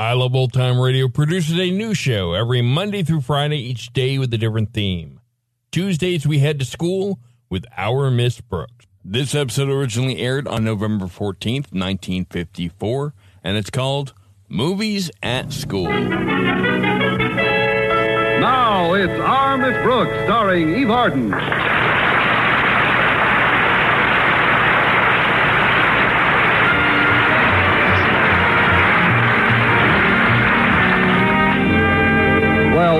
I Love Old Time Radio produces a new show every Monday through Friday, each day with a different theme. Tuesdays, we head to school with Our Miss Brooks. This episode originally aired on November 14th, 1954, and it's called Movies at School. Now it's Our Miss Brooks, starring Eve Arden.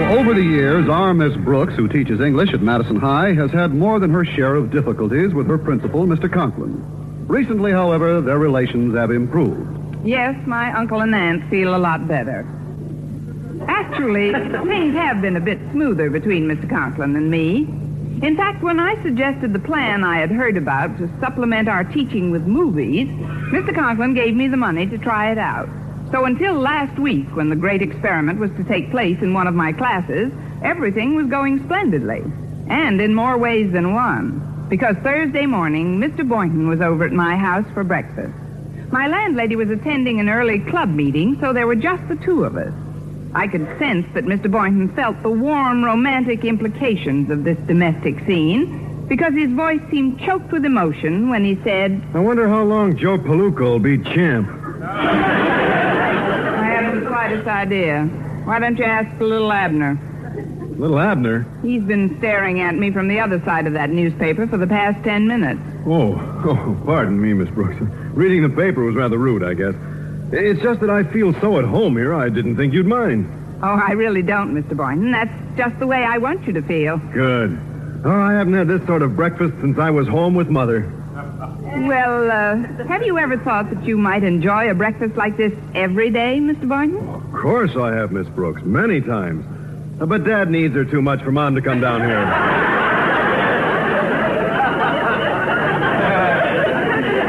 Over the years, our Miss Brooks, who teaches English at Madison High, has had more than her share of difficulties with her principal, Mr. Conklin. Recently, however, their relations have improved. Yes, my uncle and aunt feel a lot better. Actually, things have been a bit smoother between Mr. Conklin and me. In fact, when I suggested the plan I had heard about to supplement our teaching with movies, Mr. Conklin gave me the money to try it out. So until last week, when the great experiment was to take place in one of my classes, everything was going splendidly. And in more ways than one. Because Thursday morning, Mr. Boynton was over at my house for breakfast. My landlady was attending an early club meeting, so there were just the two of us. I could sense that Mr. Boynton felt the warm, romantic implications of this domestic scene because his voice seemed choked with emotion when he said, I wonder how long Joe Palooka will be champ. I haven't the slightest idea. Why don't you ask little Abner? Little Abner? He's been staring at me from the other side of that newspaper for the past ten minutes. Oh, oh, pardon me, Miss Brooks. Reading the paper was rather rude, I guess. It's just that I feel so at home here, I didn't think you'd mind. Oh, I really don't, Mr. Boynton. That's just the way I want you to feel. Good. Oh, I haven't had this sort of breakfast since I was home with Mother. Well, uh, have you ever thought that you might enjoy a breakfast like this every day, Mr. Boynton? Of course I have, Miss Brooks, many times. But Dad needs her too much for Mom to come down here.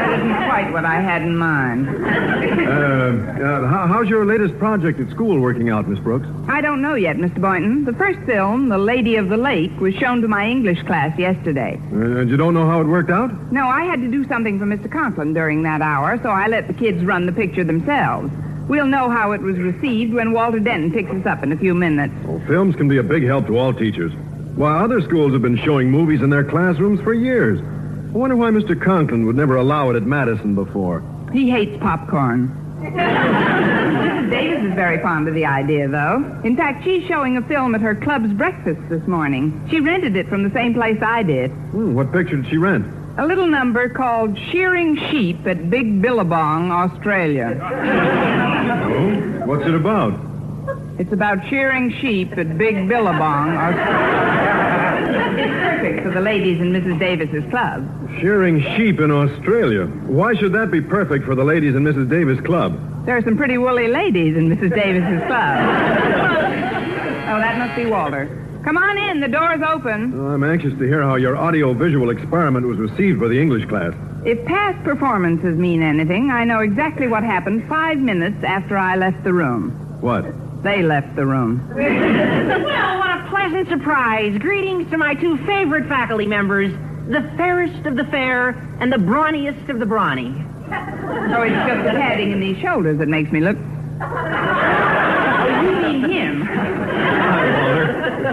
That isn't quite what I had in mind. Uh, uh, how, how's your latest project at school working out, Miss Brooks? I don't know yet, Mr. Boynton. The first film, The Lady of the Lake, was shown to my English class yesterday. Uh, and you don't know how it worked out? No, I had to do something for Mr. Conklin during that hour, so I let the kids run the picture themselves. We'll know how it was received when Walter Denton picks us up in a few minutes. Well, films can be a big help to all teachers. Why, other schools have been showing movies in their classrooms for years. I wonder why Mr. Conklin would never allow it at Madison before. He hates popcorn. Mrs. Davis is very fond of the idea, though. In fact, she's showing a film at her club's breakfast this morning. She rented it from the same place I did. Hmm, what picture did she rent? A little number called Shearing Sheep at Big Billabong, Australia. Oh, what's it about? It's about shearing sheep at Big Billabong, Australia. It's perfect for the ladies in Mrs. Davis's club. Shearing sheep in Australia. Why should that be perfect for the ladies in Mrs. Davis Club? There are some pretty woolly ladies in Mrs. Davis's club. Oh, that must be Walter. Come on in. The door's open. Well, I'm anxious to hear how your audio-visual experiment was received by the English class. If past performances mean anything, I know exactly what happened five minutes after I left the room. What? They left the room. Well, what a pleasant surprise. Greetings to my two favorite faculty members, the fairest of the fair and the brawniest of the brawny. Oh, it's just the padding in these shoulders that makes me look. Oh, you mean him?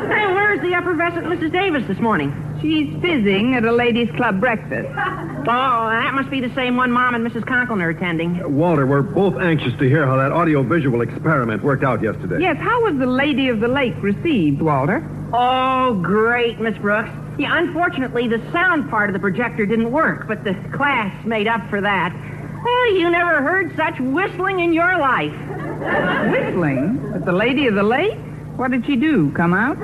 Hey, where's the effervescent Mrs. Davis this morning? She's fizzing at a ladies' club breakfast. Oh, that must be the same one Mom and Mrs. Conklin are attending. Uh, Walter, we're both anxious to hear how that audio-visual experiment worked out yesterday. Yes, how was the Lady of the Lake received, Walter? Oh, great, Miss Brooks. Yeah, unfortunately, the sound part of the projector didn't work, but the class made up for that. Well, you never heard such whistling in your life. Whistling? At the Lady of the Lake? What did she do? Come out?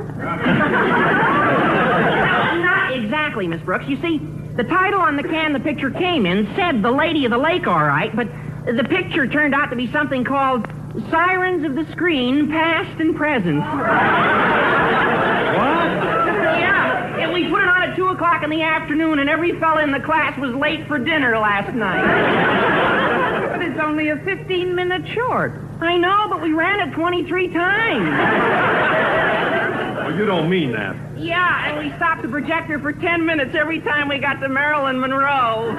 Not exactly, Miss Brooks. You see, the title on the can the picture came in said The Lady of the Lake, all right, but the picture turned out to be something called Sirens of the Screen, Past and Present. What? Yeah, and we put it on at 2 o'clock in the afternoon, and every fella in the class was late for dinner last night. But it's only a 15 minute short. I know, but we ran it 23 times. Well, you don't mean that. Yeah, and we stopped the projector for 10 minutes every time we got to Marilyn Monroe.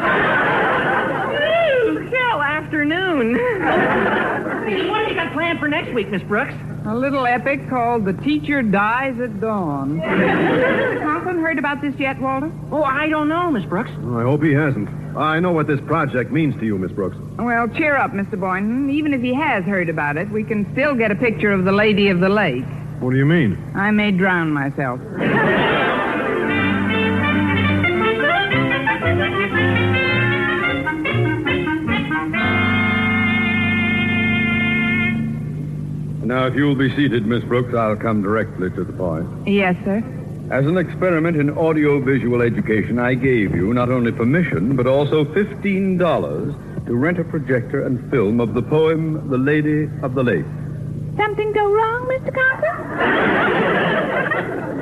Woo, afternoon. What have you got planned for next week, Miss Brooks? A little epic called The Teacher Dies at Dawn. Has Conklin heard about this yet, Walter? Oh, I don't know, Miss Brooks. Oh, I hope he hasn't. I know what this project means to you, Miss Brooks. Well, cheer up, Mr. Boynton. Even if he has heard about it, we can still get a picture of the Lady of the Lake. What do you mean? I may drown myself. Now, if you'll be seated, Miss Brooks, I'll come directly to the point. Yes, sir. As an experiment in audiovisual education, I gave you not only permission, but also $15 to rent a projector and film of the poem The Lady of the Lake. Something go wrong, Mr. Conklin?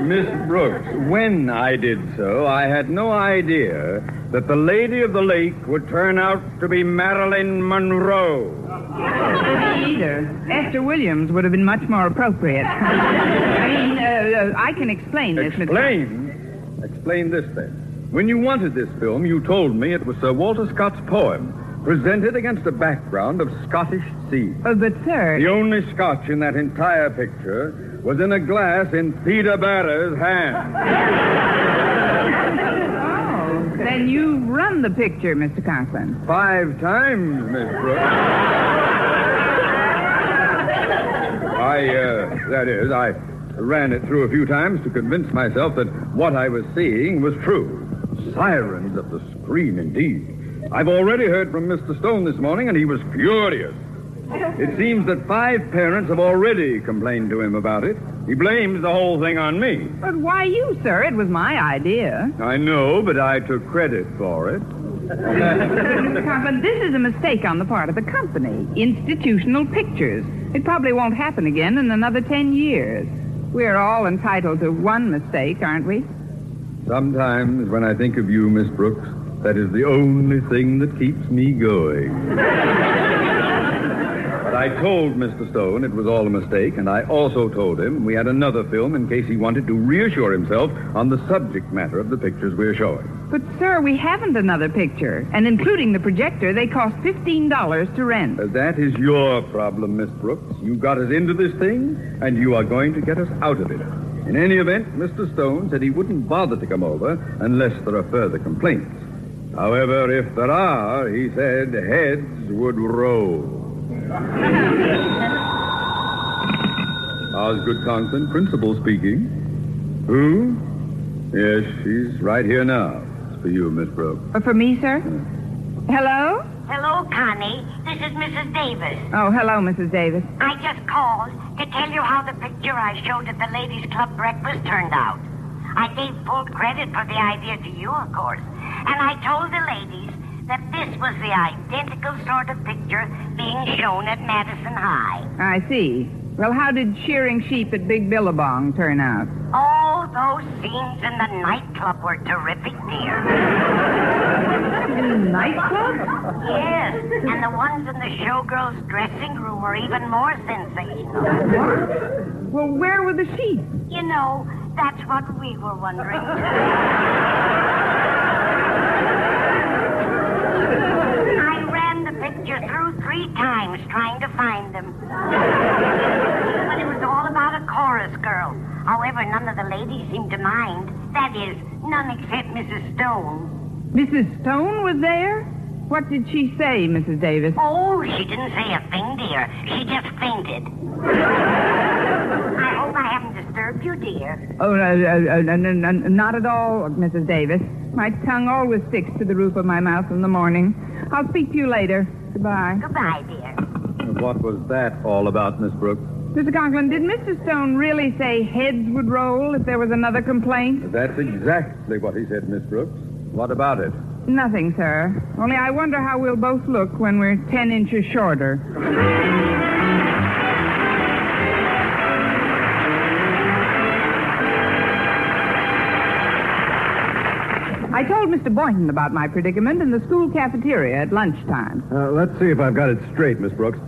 Miss Brooks, when I did so, I had no idea that the Lady of the Lake would turn out to be Marilyn Monroe. Me either. Esther Williams would have been much more appropriate. I mean, uh, uh, I can explain this, Mr. Explain? Explain this then. When you wanted this film, you told me it was Sir Walter Scott's poem, presented against a background of Scottish sea. Oh, but, sir. The only scotch in that entire picture was in a glass in Peter Barrer's hand. Then you've run the picture, Mr. Conklin. Five times, Miss Brooks. I, uh, that is, I ran it through a few times to convince myself that what I was seeing was true. Sirens of the screen, indeed. I've already heard from Mr. Stone this morning, and he was furious. It seems that five parents have already complained to him about it. He blames the whole thing on me. But why you, sir? It was my idea. I know, but I took credit for it. Mr. Conklin, this is a mistake on the part of the company. Institutional pictures. It probably won't happen again in another ten years. We're all entitled to one mistake, aren't we? Sometimes when I think of you, Miss Brooks, that is the only thing that keeps me going. but I told Mr. Stone it was all a mistake, and I also told him we had another film in case he wanted to reassure himself on the subject matter of the pictures we're showing. But, sir, we haven't another picture. And including the projector, they cost $15 to rent. Uh, that is your problem, Miss Brooks. You got us into this thing, and you are going to get us out of it. In any event, Mr. Stone said he wouldn't bother to come over unless there are further complaints. However, if there are, he said heads would roll. Osgood Conklin, principal speaking. Who? Yes, she's right here now. It's for you, Miss Brooke. Uh, for me, sir? Hello? Hello, Connie. This is Mrs. Davis. Oh, hello, Mrs. Davis. I just called to tell you how the picture I showed at the Ladies' Club breakfast turned out. I gave full credit for the idea to you, of course. And I told the ladies that this was the identical sort of picture being shown at Madison High. I see. Well, how did shearing sheep at Big Billabong turn out? All those scenes in the nightclub were terrific, dear. In the nightclub? Yes, and the ones in the showgirls' dressing room were even more sensational. Well, where were the sheep? You know, that's what we were wondering. three times trying to find them. But it was all about a chorus girl. However, none of the ladies seemed to mind. That is, none except Mrs. Stone. Mrs. Stone was there? What did she say, Mrs. Davis? Oh, she didn't say a thing, dear. She just fainted. I hope I haven't disturbed you, dear? Oh, uh, uh, uh, n- n- n- not at all, Mrs. Davis. My tongue always sticks to the roof of my mouth in the morning. I'll speak to you later. Goodbye. Goodbye, dear. What was that all about, Miss Brooks? Mr. Conklin, did Mr. Stone really say heads would roll if there was another complaint? That's exactly what he said, Miss Brooks. What about it? Nothing, sir. Only I wonder how we'll both look when we're ten inches shorter. Told Mr. Boynton about my predicament in the school cafeteria at lunchtime. Uh, let's see if I've got it straight, Miss Brooks.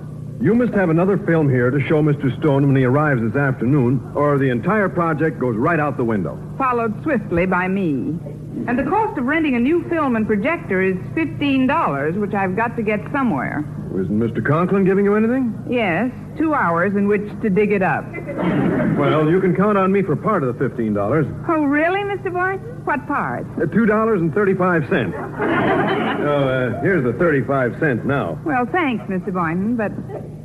You must have another film here to show Mr. Stone when he arrives this afternoon, or the entire project goes right out the window. Followed swiftly by me. And the cost of renting a new film and projector is $15, which I've got to get somewhere. Isn't Mr. Conklin giving you anything? Yes, two hours in which to dig it up. Well, you can count on me for part of the $15. Oh, really, Mr. Boynton? What part? Uh, $2.35. oh, uh, here's the 35 cents now. Well, thanks, Mr. Boynton, but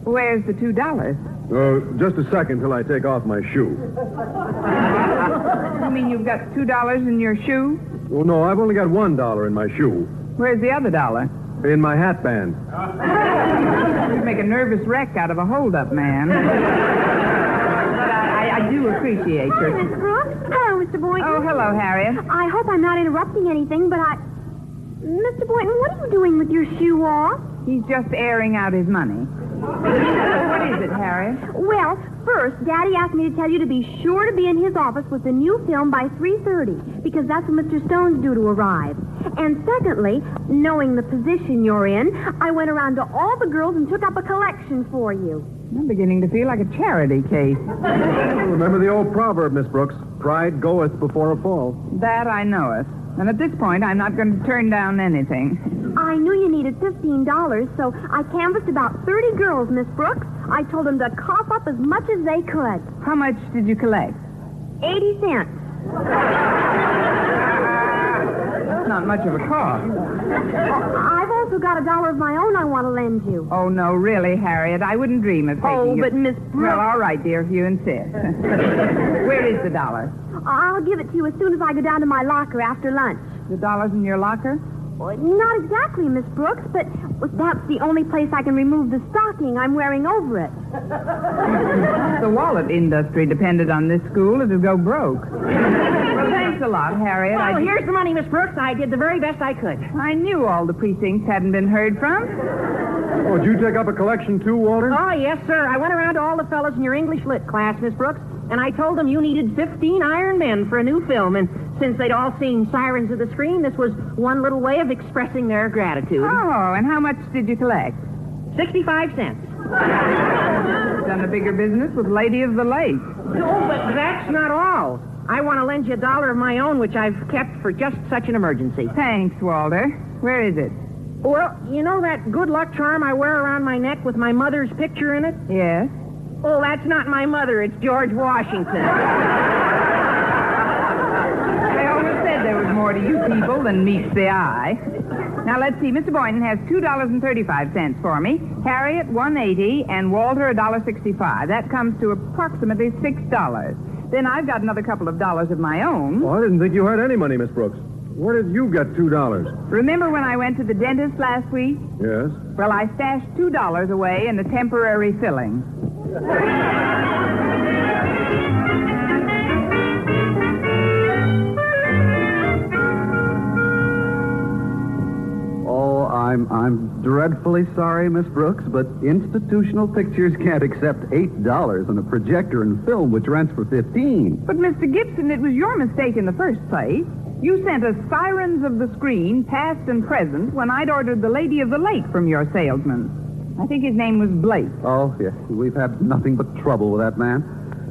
where's the $2? Oh, just a second till I take off my shoe. You mean you've got $2 in your shoe? Oh, no, I've only got $1 in my shoe. Where's the other dollar? In my hat band. You'd make a nervous wreck out of a hold-up man. but I, I, I do appreciate Hi, your... Miss Brooks. Hello, Mr. Boynton. Oh, hello, Harriet. I hope I'm not interrupting anything, but I. Mr. Boynton, what are you doing with your shoe off? He's just airing out his money. what is it, Harriet? Well, first, Daddy asked me to tell you to be sure to be in his office with the new film by 3.30, because that's when Mr. Stone's due to arrive. And secondly, knowing the position you're in, I went around to all the girls and took up a collection for you. I'm beginning to feel like a charity case. Remember the old proverb, Miss Brooks. Pride goeth before a fall. That I knoweth. And at this point, I'm not going to turn down anything. I knew you needed $15, so I canvassed about 30 girls, Miss Brooks. I told them to cough up as much as they could. How much did you collect? 80 cents. That's not much of a cost. I've also got a dollar of my own I want to lend you. Oh, no, really, Harriet. I wouldn't dream of taking Oh, it. but Miss Brooks... Well, all right, dear, if you insist. Where is the dollar? I'll give it to you as soon as I go down to my locker after lunch. The dollar's in your locker? Well, Not exactly, Miss Brooks, but that's the only place I can remove the stocking I'm wearing over it. The wallet industry depended on this school, it'd go broke. well, thanks a lot, Harriet. Oh, I, here's the money, Miss Brooks. I did the very best I could. I knew all the precincts hadn't been heard from. Oh, did you take up a collection too, Walter? Oh, yes, sir. I went around to all the fellows in your English lit class, Miss Brooks, and I told them you needed 15 Iron Men for a new film. And since they'd all seen Sirens of the Screen, this was one little way of expressing their gratitude. Oh, and how much did you collect? 65 cents. Done a bigger business with Lady of the Lake. Oh, but that's not all. I want to lend you a dollar of my own, which I've kept for just such an emergency. Thanks, Walter. Where is it? Well, you know that good luck charm I wear around my neck with my mother's picture in it? Yes. Oh, that's not my mother. It's George Washington. I always said there was more to you people than meets the eye. Now let's see. Mr. Boynton has two dollars and thirty-five cents for me. Harriet one eighty, and Walter a dollar sixty-five. That comes to approximately six dollars. Then I've got another couple of dollars of my own. Oh, I didn't think you had any money, Miss Brooks. Where did you get two dollars? Remember when I went to the dentist last week? Yes. Well, I stashed two dollars away in a temporary filling. Oh, I'm I'm dreadfully sorry, Miss Brooks, but institutional pictures can't accept eight dollars on a projector and film which rents for fifteen. But, Mr. Gibson, it was your mistake in the first place. You sent us sirens of the screen, past and present, when I'd ordered the Lady of the Lake from your salesman. I think his name was Blake. Oh, yes, we've had nothing but trouble with that man.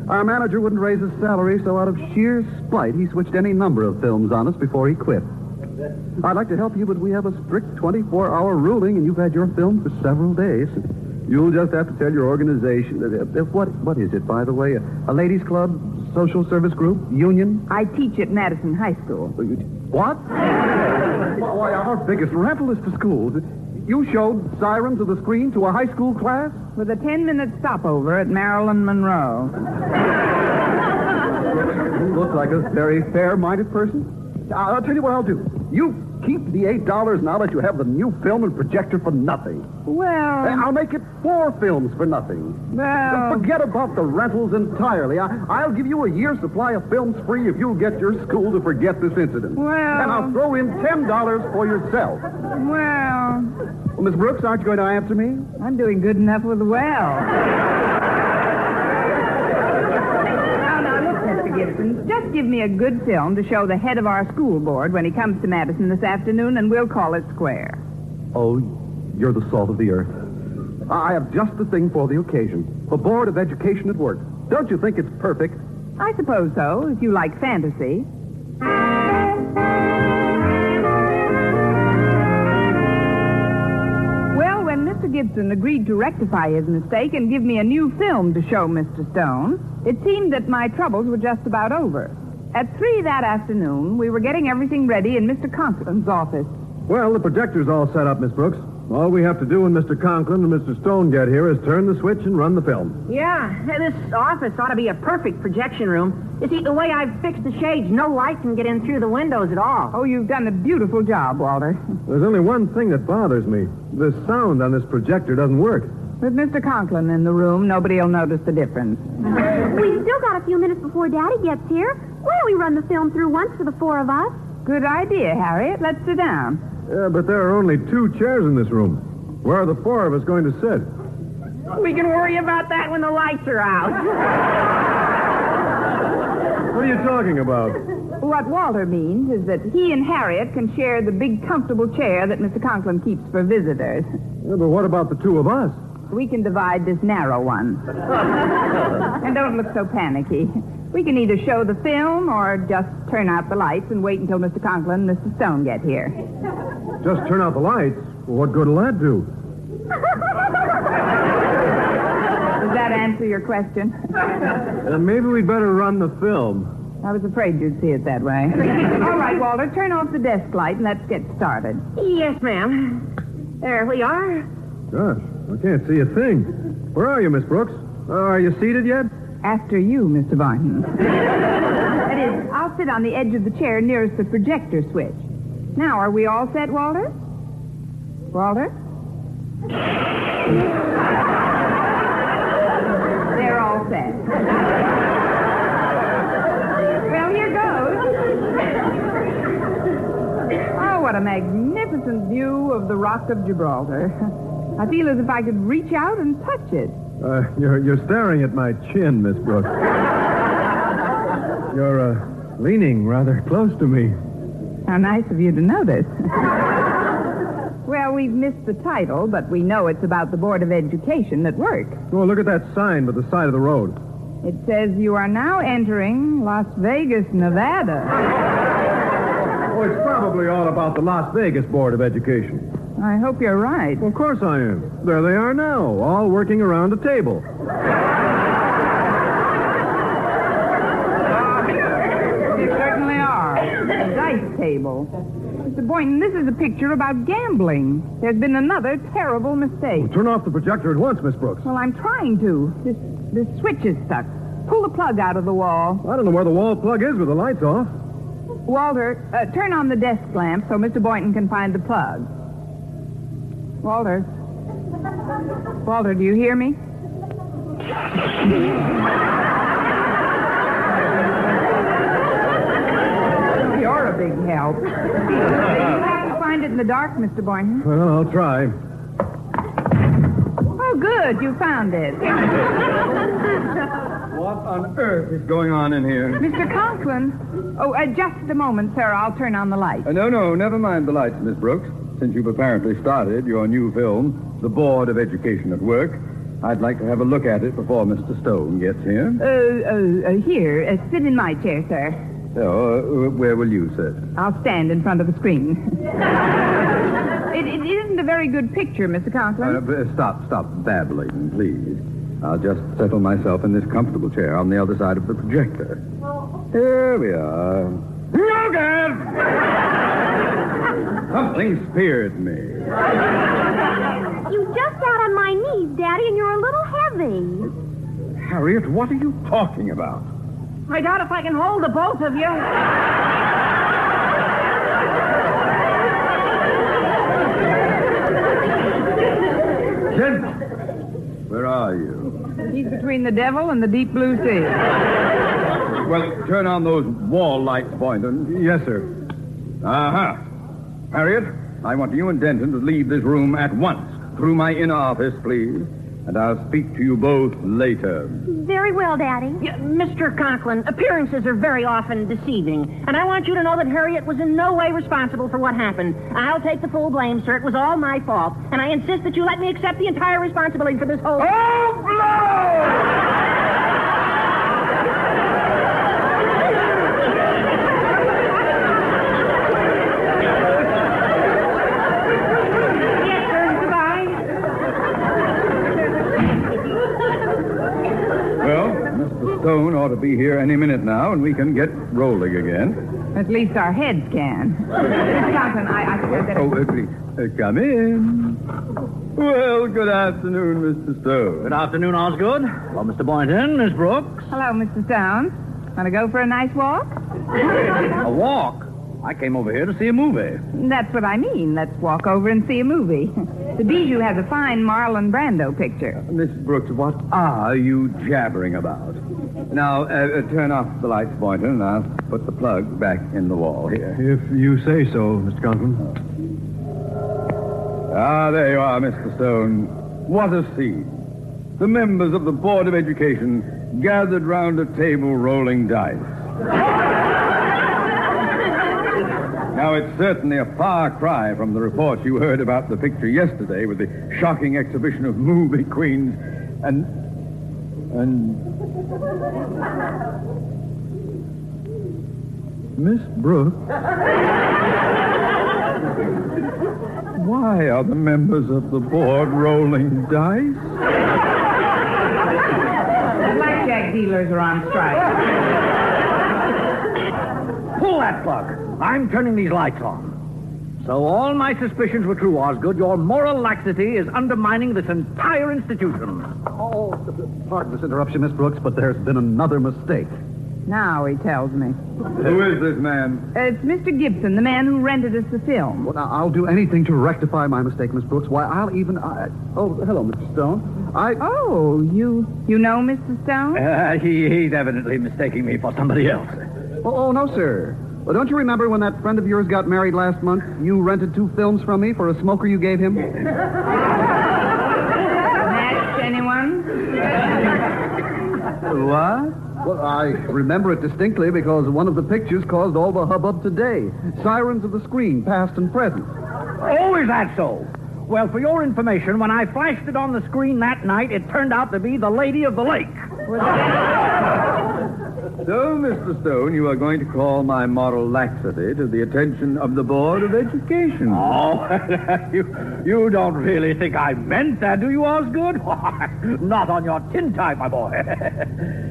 Our manager wouldn't raise his salary, so out of sheer spite, he switched any number of films on us before he quit. I'd like to help you, but we have a strict 24-hour ruling, and you've had your film for several days. You'll just have to tell your organization. uh, uh, What What is it, by the way? A, a ladies' club, social service group, union? I teach at Madison High School. What? Why, our biggest rental is to schools. You showed Sirens of the Screen to a high school class? With a 10 minute stopover at Marilyn Monroe. you look like a very fair-minded person. I'll tell you what I'll do. You keep the eight dollars now that you have the new film and projector for nothing. Well, uh, I'll make it four films for nothing. well, Forget about the rentals entirely. I, I'll give you a year's supply of films free if you'll get your school to forget this incident. Well- And I'll throw in ten dollars for yourself. well, Well, Miss Brooks, aren't you going to answer me? I'm doing good enough with the well. now, now, look, Mr. Gibson, just give me a good film to show the head of our school board when he comes to Madison this afternoon, and we'll call it square. Oh, you're the salt of the earth. I have just the thing for the occasion. The Board of Education at work. Don't you think it's perfect? I suppose so, if you like fantasy. Mr. Gibson agreed to rectify his mistake and give me a new film to show Mr. Stone, it seemed that my troubles were just about over. At three that afternoon, we were getting everything ready in Mr. Conklin's office. Well, the projector's all set up, Miss Brooks. All we have to do when Mr. Conklin and Mr. Stone get here is turn the switch and run the film. Yeah, this office ought to be a perfect projection room. You see, the way I've fixed the shades, no light can get in through the windows at all. Oh, you've done a beautiful job, Walter. There's only one thing that bothers me. The sound on this projector doesn't work. With Mr. Conklin in the room, nobody will notice the difference. We've still got a few minutes before Daddy gets here. Why don't we run the film through once for the four of us? Good idea, Harriet. Let's sit down. Yeah, but there are only two chairs in this room. Where are the four of us going to sit? We can worry about that when the lights are out. What are you talking about? What Walter means is that he and Harriet can share the big, comfortable chair that Mr. Conklin keeps for visitors. Yeah, but what about the two of us? We can divide this narrow one. and don't look so panicky. We can either show the film or just turn out the lights and wait until Mr. Conklin and Mr. Stone get here. Just turn out the lights. Well, what good will that do? Does that answer your question? Uh, maybe we'd better run the film. I was afraid you'd see it that way. All right, Walter, turn off the desk light and let's get started. Yes, ma'am. There we are. Gosh, I can't see a thing. Where are you, Miss Brooks? Uh, are you seated yet? After you, Mr. Barton. that is, I'll sit on the edge of the chair nearest the projector switch. Now, are we all set, Walter? Walter? They're all set. well, here goes. Oh, what a magnificent view of the Rock of Gibraltar. I feel as if I could reach out and touch it. Uh, you're, you're staring at my chin, Miss Brooks. You're uh, leaning rather close to me. How nice of you to notice. well, we've missed the title, but we know it's about the Board of Education at work. Well, look at that sign by the side of the road. It says you are now entering Las Vegas, Nevada. Oh, it's probably all about the Las Vegas Board of Education. I hope you're right. Well, of course I am. There they are now, all working around a table. They certainly are. A dice table. Mr. Boynton, this is a picture about gambling. There's been another terrible mistake. Turn off the projector at once, Miss Brooks. Well, I'm trying to. This this switch is stuck. Pull the plug out of the wall. I don't know where the wall plug is with the lights off. Walter, uh, turn on the desk lamp so Mr. Boynton can find the plug. Walter. Walter, do you hear me? You're a big help. you have to find it in the dark, Mr. Boynton. Well, I'll try. Oh, good. You found it. What on earth is going on in here? Mr. Conklin. Oh, uh, just a moment, sir. I'll turn on the light. Uh, no, no, never mind the lights, Miss Brooks. Since you've apparently started your new film, The Board of Education at Work, I'd like to have a look at it before Mr. Stone gets here. Uh, uh, uh, here. Uh, sit in my chair, sir. So, uh, where will you sit? I'll stand in front of the screen. it, it isn't a very good picture, Mr. Conklin. Uh, stop, stop babbling, please. I'll just settle myself in this comfortable chair on the other side of the projector. There we are. Logan! Something speared me. You just got on my knees, Daddy, and you're a little heavy. Harriet, what are you talking about? I doubt if I can hold the both of you. Where are you? He's between the devil and the deep blue sea. Well, turn on those wall lights, Boynton. Yes, sir. Uh-huh. Harriet, I want you and Denton to leave this room at once. Through my inner office, please. And I'll speak to you both later. Very well, Daddy. Yeah, Mr. Conklin, appearances are very often deceiving. And I want you to know that Harriet was in no way responsible for what happened. I'll take the full blame, sir. It was all my fault. And I insist that you let me accept the entire responsibility for this whole. Oh, blow! Yes, sir. Goodbye. Well, Mr. Stone ought to be here any minute now, and we can get rolling again. At least our heads can. Miss Conklin, I, I think I'd. Oh, uh, please, uh, come in. Well, good afternoon, Mr. Stone. Good afternoon, Osgood. Well, Mr. Boynton, Miss Brooks. Hello, Mr. Stone. Want to go for a nice walk? A walk. I came over here to see a movie. That's what I mean. Let's walk over and see a movie. The Bijou has a fine Marlon Brando picture. Miss Brooks, what are you jabbering about? Now, uh, uh, turn off the lights, Boynton, and I'll put the plug back in the wall here. If you say so, Mr. Conklin. Ah, there you are, Mr. Stone. What a scene. The members of the Board of Education gathered round a table rolling dice. Now, it's certainly a far cry from the reports you heard about the picture yesterday with the shocking exhibition of movie queens and. and. Miss Brooks? Why are the members of the board rolling dice? The blackjack dealers are on strike. Pull that plug. I'm turning these lights on. So all my suspicions were true, Osgood. Your moral laxity is undermining this entire institution. Oh, pardon this interruption, Miss Brooks, but there's been another mistake. Now he tells me. Who is this man? Uh, It's Mr. Gibson, the man who rented us the film. Well, now, I'll do anything to rectify my mistake, Miss Brooks. Why, I'll even... I... Oh, hello, Mr. Stone. I... Oh, you you know Mr. Stone? Uh, he, he's evidently mistaking me for somebody else. Oh, oh, no, sir. Well, don't you remember when that friend of yours got married last month? You rented two films from me for a smoker you gave him? Matched anyone? What? Well, I remember it distinctly because one of the pictures caused all the hubbub today. Sirens of the screen, past and present. Oh, is that so? Well, for your information, when I flashed it on the screen that night, it turned out to be the Lady of the Lake. So, Mr. Stone, you are going to call my moral laxity to the attention of the Board of Education. Oh, you, you don't really think I meant that, do you, Osgood? Not on your tin type, my boy.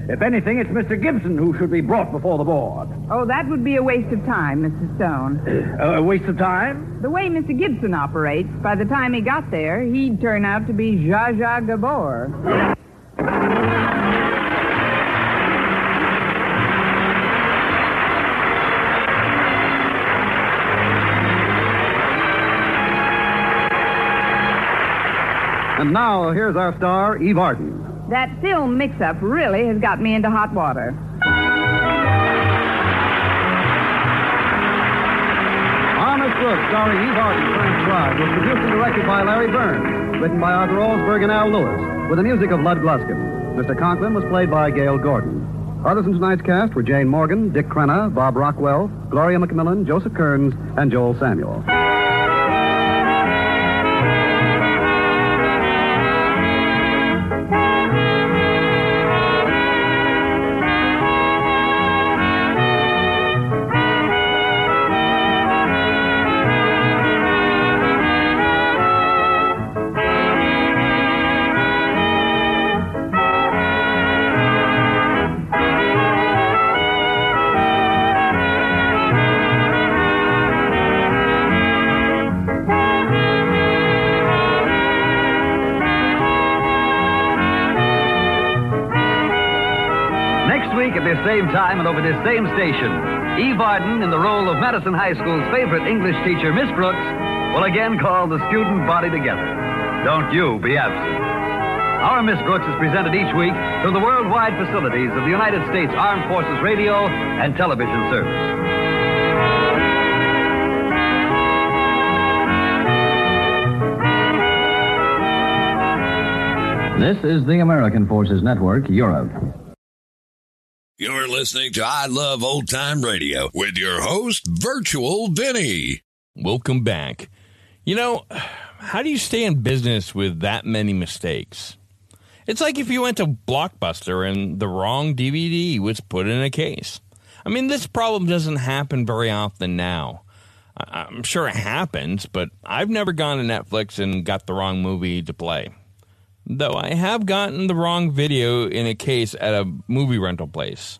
if anything, it's Mr. Gibson who should be brought before the board. Oh, that would be a waste of time, Mr. Stone. a waste of time? The way Mr. Gibson operates, by the time he got there, he'd turn out to be Zsa Zsa Gabor. And now, here's our star, Eve Arden. That film mix-up really has got me into hot water. Our Miss Brooks, starring Eve Arden, Frank Scribe, was produced and directed by Larry Berns, written by Arthur Alsberg and Al Lewis, with the music of Lud Gluskin. Mr. Conklin was played by Gale Gordon. Others in tonight's cast were Jane Morgan, Dick Crenna, Bob Rockwell, Gloria McMillan, Joseph Kearns, and Joel Samuel. This same time and over this same station, Eve Arden, in the role of Madison High School's favorite English teacher, Miss Brooks, will again call the student body together. Don't you be absent. Our Miss Brooks is presented each week through the worldwide facilities of the United States Armed Forces Radio and Television Service. This is the American Forces Network, Europe. You're listening to I Love Old Time Radio with your host, Virtual Vinny. Welcome back. You know, how do you stay in business with that many mistakes? It's like if you went to Blockbuster and the wrong DVD was put in a case. I mean, this problem doesn't happen very often now. I'm sure it happens, but I've never gone to Netflix and got the wrong movie to play. Though I have gotten the wrong video in a case at a movie rental place.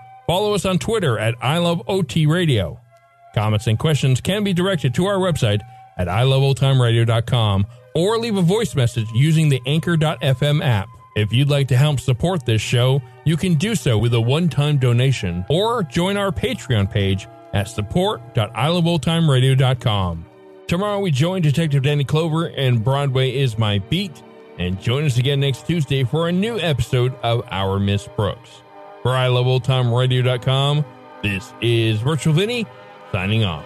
Follow us on Twitter at I Love OT Radio. Comments and questions can be directed to our website at iloveoldtimeradio.com or leave a voice message using the Anchor.fm app. If you'd like to help support this show, you can do so with a one-time donation or join our Patreon page at support.iloveoldtimeradio.com. Tomorrow we join Detective Danny Clover and Broadway is My Beat, and join us again next Tuesday for a new episode of Our Miss Brooks. For iloveoldtimeradio.com, this is Virtual Vinny signing off.